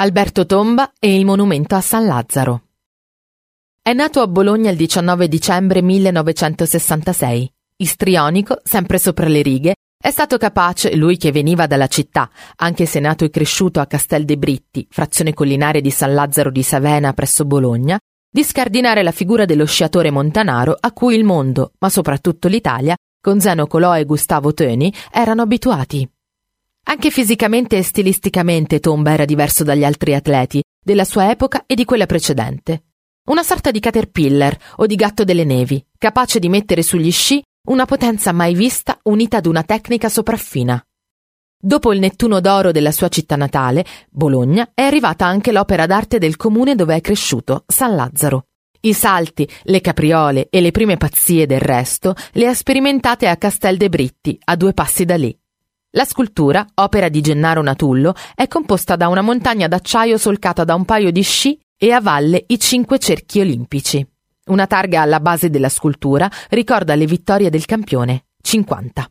Alberto Tomba e il monumento a San Lazzaro. È nato a Bologna il 19 dicembre 1966. Istrionico, sempre sopra le righe, è stato capace, lui che veniva dalla città, anche se nato e cresciuto a Castel de Britti, frazione collinare di San Lazzaro di Savena presso Bologna, di scardinare la figura dello sciatore montanaro a cui il mondo, ma soprattutto l'Italia, con Zeno Colò e Gustavo Töni, erano abituati. Anche fisicamente e stilisticamente Tomba era diverso dagli altri atleti della sua epoca e di quella precedente. Una sorta di caterpillar o di gatto delle nevi, capace di mettere sugli sci una potenza mai vista unita ad una tecnica sopraffina. Dopo il Nettuno d'oro della sua città natale, Bologna, è arrivata anche l'opera d'arte del comune dove è cresciuto, San Lazzaro. I salti, le capriole e le prime pazzie del resto le ha sperimentate a Castel de Britti, a due passi da lì. La scultura, opera di Gennaro Natullo, è composta da una montagna d'acciaio solcata da un paio di sci e a valle i cinque cerchi olimpici. Una targa alla base della scultura ricorda le vittorie del campione, 50.